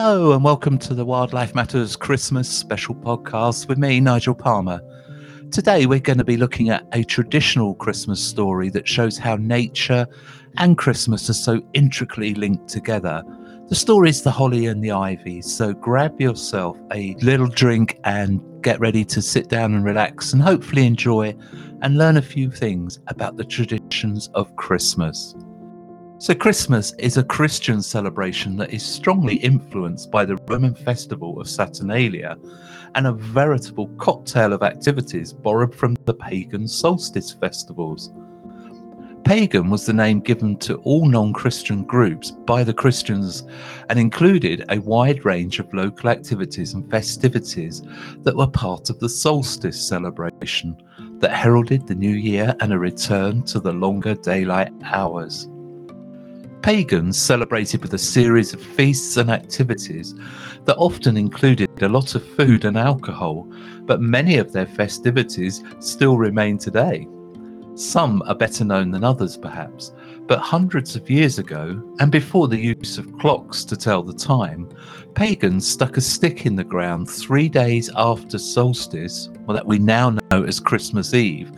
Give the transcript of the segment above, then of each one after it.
Hello, and welcome to the Wildlife Matters Christmas special podcast with me, Nigel Palmer. Today, we're going to be looking at a traditional Christmas story that shows how nature and Christmas are so intricately linked together. The story is the holly and the ivy, so grab yourself a little drink and get ready to sit down and relax and hopefully enjoy and learn a few things about the traditions of Christmas. So, Christmas is a Christian celebration that is strongly influenced by the Roman festival of Saturnalia and a veritable cocktail of activities borrowed from the pagan solstice festivals. Pagan was the name given to all non Christian groups by the Christians and included a wide range of local activities and festivities that were part of the solstice celebration that heralded the new year and a return to the longer daylight hours. Pagans celebrated with a series of feasts and activities that often included a lot of food and alcohol, but many of their festivities still remain today. Some are better known than others, perhaps, but hundreds of years ago, and before the use of clocks to tell the time, pagans stuck a stick in the ground three days after solstice, well, that we now know as Christmas Eve,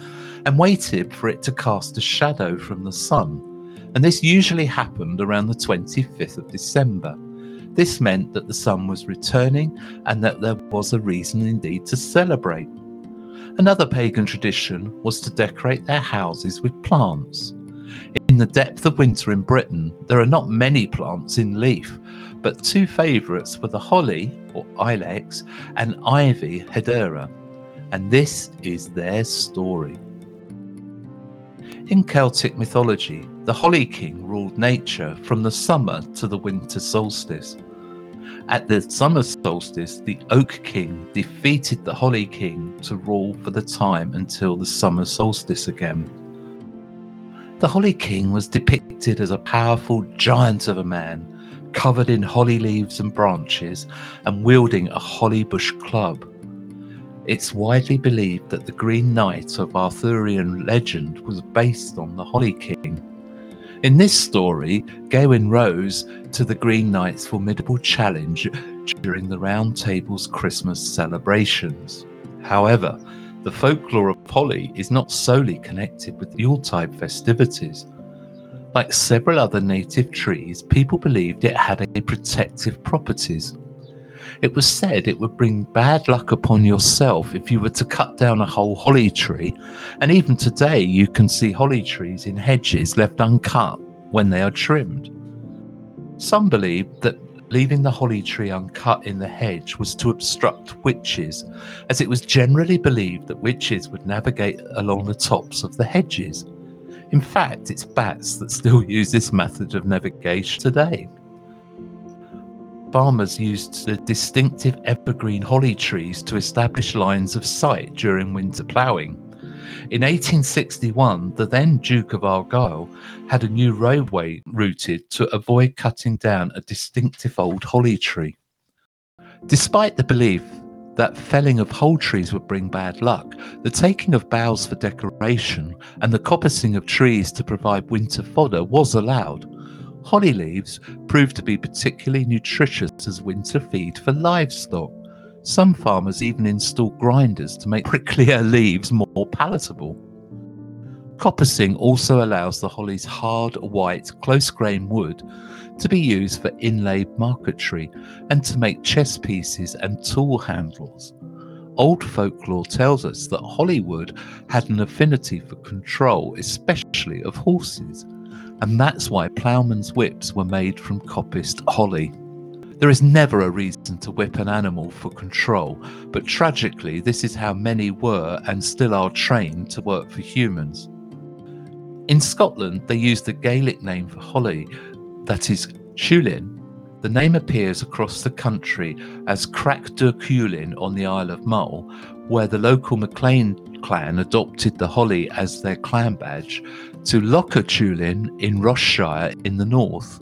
and waited for it to cast a shadow from the sun and this usually happened around the 25th of December. This meant that the sun was returning and that there was a reason indeed to celebrate. Another pagan tradition was to decorate their houses with plants. In the depth of winter in Britain, there are not many plants in leaf, but two favourites were the holly, or ilex, and ivy, hedera. And this is their story. In Celtic mythology, the Holly King ruled nature from the summer to the winter solstice. At the summer solstice, the Oak King defeated the Holly King to rule for the time until the summer solstice again. The Holly King was depicted as a powerful giant of a man, covered in holly leaves and branches, and wielding a holly bush club. It's widely believed that the Green Knight of Arthurian legend was based on the Holly King. In this story, Gawain rose to the Green Knight's formidable challenge during the Round Table's Christmas celebrations. However, the folklore of Holly is not solely connected with Yuletide festivities. Like several other native trees, people believed it had a protective properties. It was said it would bring bad luck upon yourself if you were to cut down a whole holly tree, and even today you can see holly trees in hedges left uncut when they are trimmed. Some believe that leaving the holly tree uncut in the hedge was to obstruct witches, as it was generally believed that witches would navigate along the tops of the hedges. In fact, it's bats that still use this method of navigation today farmers used the distinctive evergreen holly trees to establish lines of sight during winter ploughing. In 1861, the then Duke of Argyll had a new roadway routed to avoid cutting down a distinctive old holly tree. Despite the belief that felling of whole trees would bring bad luck, the taking of boughs for decoration and the coppicing of trees to provide winter fodder was allowed, Holly leaves prove to be particularly nutritious as winter feed for livestock. Some farmers even install grinders to make pricklier leaves more palatable. Coppicing also allows the holly's hard, white, close grained wood to be used for inlaid marquetry and to make chess pieces and tool handles. Old folklore tells us that holly wood had an affinity for control, especially of horses and that's why ploughmen's whips were made from coppiced holly. There is never a reason to whip an animal for control, but tragically, this is how many were and still are trained to work for humans. In Scotland, they use the Gaelic name for holly, that is Ciúlin. The name appears across the country as Crac de Ciúlin on the Isle of Mull, where the local MacLean clan adopted the holly as their clan badge, to Lochachulin in Ross-shire in the north.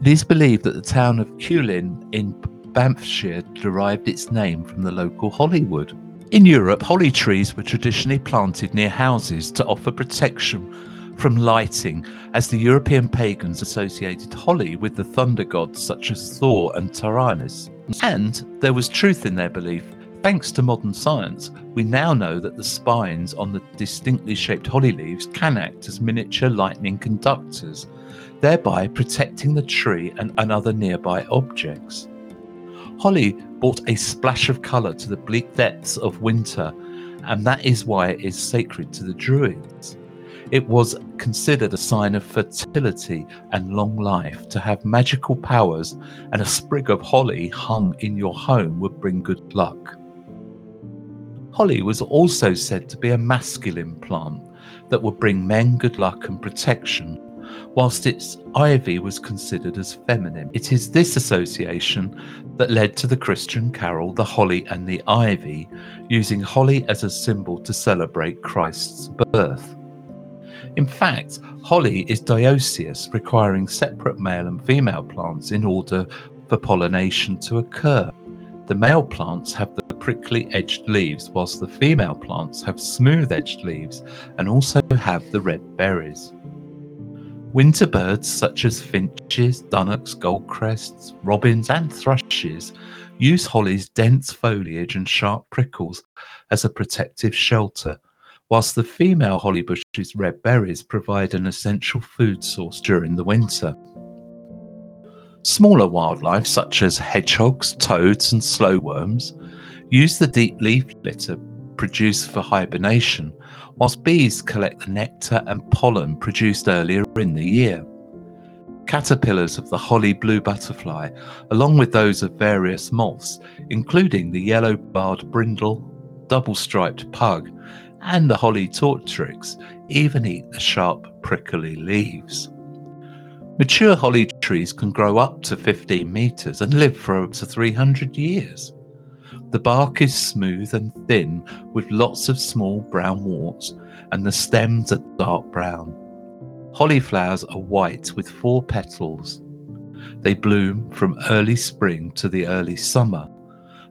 It is believed that the town of Cullen in Banffshire derived its name from the local holly wood. In Europe, holly trees were traditionally planted near houses to offer protection from lighting, as the European pagans associated holly with the thunder gods such as Thor and Taranis. And there was truth in their belief. Thanks to modern science, we now know that the spines on the distinctly shaped holly leaves can act as miniature lightning conductors, thereby protecting the tree and, and other nearby objects. Holly brought a splash of colour to the bleak depths of winter, and that is why it is sacred to the Druids. It was considered a sign of fertility and long life to have magical powers, and a sprig of holly hung in your home would bring good luck. Holly was also said to be a masculine plant that would bring men good luck and protection, whilst its ivy was considered as feminine. It is this association that led to the Christian carol The Holly and the Ivy, using holly as a symbol to celebrate Christ's birth. In fact, holly is dioecious, requiring separate male and female plants in order for pollination to occur. The male plants have the prickly edged leaves, whilst the female plants have smooth edged leaves and also have the red berries. Winter birds such as finches, dunnocks, goldcrests, robins, and thrushes use holly's dense foliage and sharp prickles as a protective shelter, whilst the female holly bush's red berries provide an essential food source during the winter. Smaller wildlife, such as hedgehogs, toads, and slowworms, use the deep leaf litter produced for hibernation, whilst bees collect the nectar and pollen produced earlier in the year. Caterpillars of the holly blue butterfly, along with those of various moths, including the yellow barred brindle, double striped pug, and the holly tortrix, even eat the sharp, prickly leaves. Mature holly trees can grow up to 15 metres and live for up to 300 years. The bark is smooth and thin with lots of small brown warts, and the stems are dark brown. Holly flowers are white with four petals. They bloom from early spring to the early summer.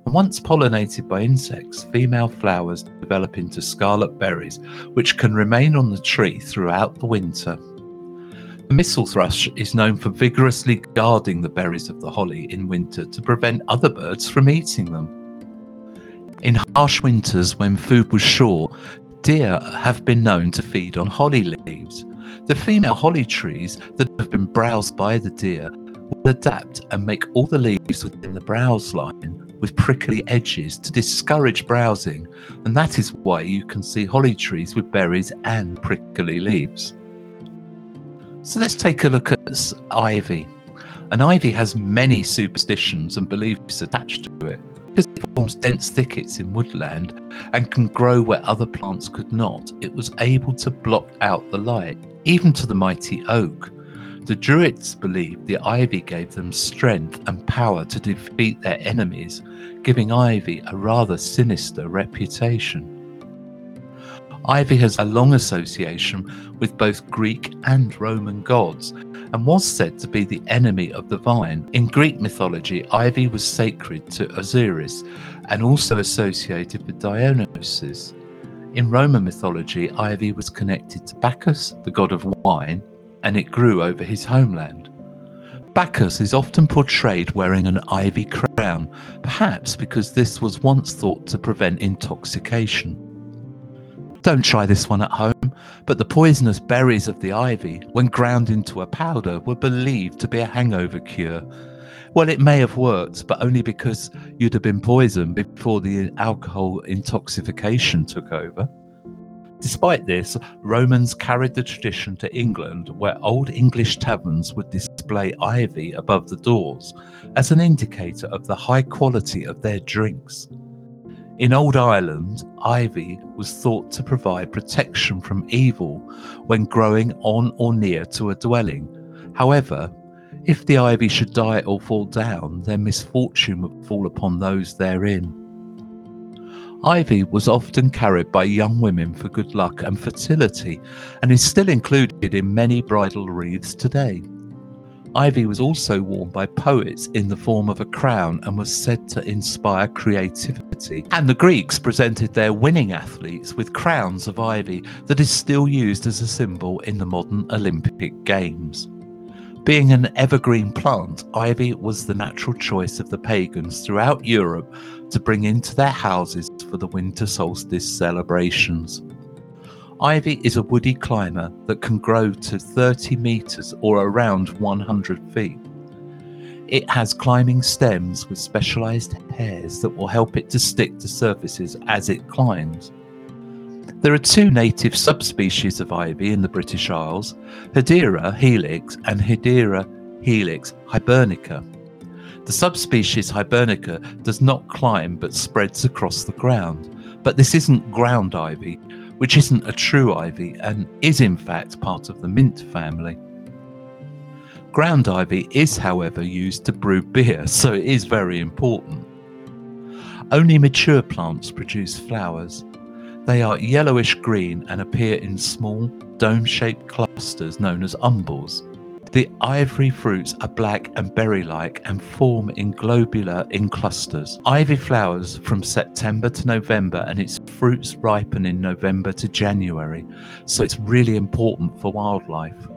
And once pollinated by insects, female flowers develop into scarlet berries, which can remain on the tree throughout the winter. The missel thrush is known for vigorously guarding the berries of the holly in winter to prevent other birds from eating them. In harsh winters, when food was short, deer have been known to feed on holly leaves. The female holly trees that have been browsed by the deer will adapt and make all the leaves within the browse line with prickly edges to discourage browsing, and that is why you can see holly trees with berries and prickly leaves. So let's take a look at ivy. An ivy has many superstitions and beliefs attached to it. Because it forms dense thickets in woodland and can grow where other plants could not, it was able to block out the light, even to the mighty oak. The Druids believed the ivy gave them strength and power to defeat their enemies, giving ivy a rather sinister reputation. Ivy has a long association with both Greek and Roman gods and was said to be the enemy of the vine. In Greek mythology, ivy was sacred to Osiris and also associated with Dionysus. In Roman mythology, ivy was connected to Bacchus, the god of wine, and it grew over his homeland. Bacchus is often portrayed wearing an ivy crown, perhaps because this was once thought to prevent intoxication. Don't try this one at home, but the poisonous berries of the ivy, when ground into a powder, were believed to be a hangover cure. Well, it may have worked, but only because you'd have been poisoned before the alcohol intoxication took over. Despite this, Romans carried the tradition to England, where old English taverns would display ivy above the doors as an indicator of the high quality of their drinks. In Old Ireland, ivy was thought to provide protection from evil when growing on or near to a dwelling. However, if the ivy should die or fall down, then misfortune would fall upon those therein. Ivy was often carried by young women for good luck and fertility and is still included in many bridal wreaths today. Ivy was also worn by poets in the form of a crown and was said to inspire creativity fertility. And the Greeks presented their winning athletes with crowns of ivy that is still used as a symbol in the modern Olympic Games. Being an evergreen plant, ivy was the natural choice of the pagans throughout Europe to bring into their houses for the winter solstice celebrations. Ivy is a woody climber that can grow to 30 metres or around 100 feet. It has climbing stems with specialised hairs that will help it to stick to surfaces as it climbs. There are two native subspecies of ivy in the British Isles Hedera helix and Hedera helix hibernica. The subspecies hibernica does not climb but spreads across the ground. But this isn't ground ivy, which isn't a true ivy and is in fact part of the mint family. Ground ivy is, however, used to brew beer, so it is very important. Only mature plants produce flowers. They are yellowish green and appear in small, dome shaped clusters known as umbels. The ivory fruits are black and berry like and form in globular in clusters. Ivy flowers from September to November and its fruits ripen in November to January, so it's really important for wildlife.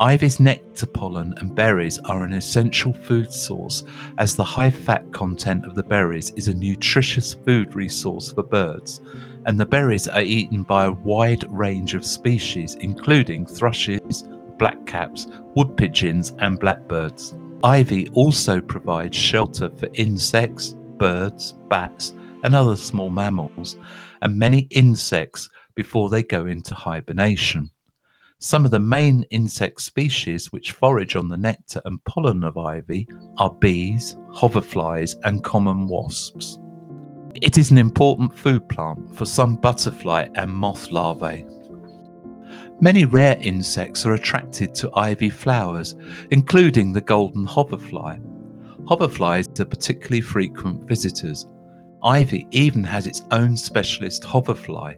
Ivy's nectar pollen and berries are an essential food source, as the high fat content of the berries is a nutritious food resource for birds, and the berries are eaten by a wide range of species, including thrushes, blackcaps, wood pigeons, and blackbirds. Ivy also provides shelter for insects, birds, bats, and other small mammals, and many insects before they go into hibernation. Some of the main insect species which forage on the nectar and pollen of ivy are bees, hoverflies, and common wasps. It is an important food plant for some butterfly and moth larvae. Many rare insects are attracted to ivy flowers, including the golden hoverfly. Hoverflies are particularly frequent visitors. Ivy even has its own specialist hoverfly,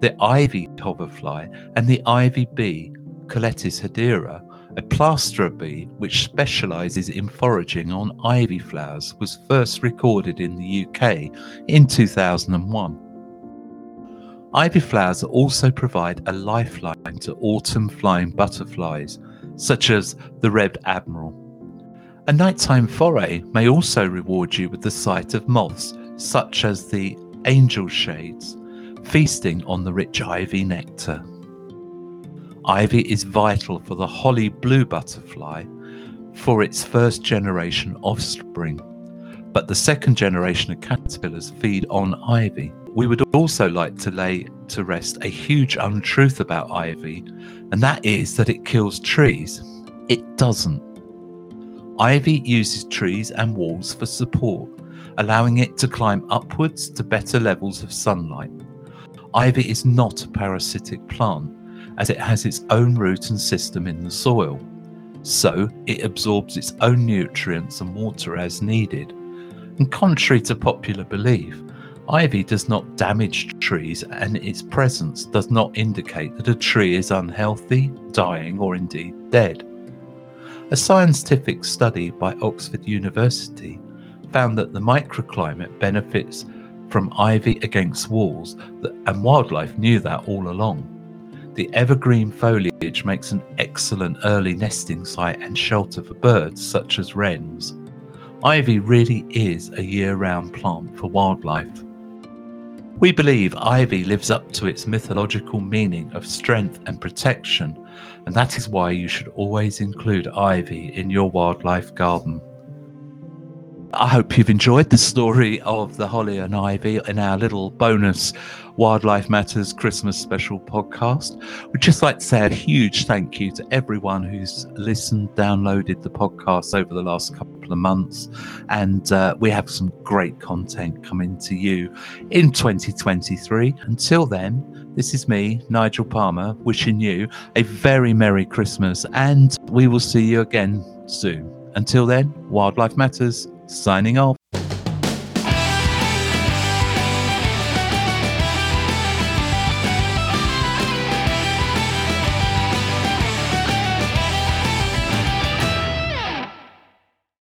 the ivy hoverfly, and the ivy bee, Colletes hedera, a plaster bee which specialises in foraging on ivy flowers, was first recorded in the UK in 2001. Ivy flowers also provide a lifeline to autumn flying butterflies, such as the red admiral. A nighttime foray may also reward you with the sight of moths, such as the angel shades, feasting on the rich ivy nectar. Ivy is vital for the holly blue butterfly for its first generation offspring, but the second generation of caterpillars feed on ivy. We would also like to lay to rest a huge untruth about ivy, and that is that it kills trees. It doesn't. Ivy uses trees and walls for support, allowing it to climb upwards to better levels of sunlight. Ivy is not a parasitic plant, as it has its own root and system in the soil. So it absorbs its own nutrients and water as needed. And contrary to popular belief, ivy does not damage trees and its presence does not indicate that a tree is unhealthy, dying, or indeed dead. A scientific study by Oxford University found that the microclimate benefits from ivy against walls, and wildlife knew that all along. The evergreen foliage makes an excellent early nesting site and shelter for birds such as wrens. Ivy really is a year round plant for wildlife. We believe ivy lives up to its mythological meaning of strength and protection, and that is why you should always include ivy in your wildlife garden. I hope you've enjoyed the story of the holly and ivy in our little bonus Wildlife Matters Christmas special podcast. We'd just like to say a huge thank you to everyone who's listened, downloaded the podcast over the last couple of months. And uh, we have some great content coming to you in 2023. Until then, this is me, Nigel Palmer, wishing you a very Merry Christmas, and we will see you again soon. Until then, Wildlife Matters signing off.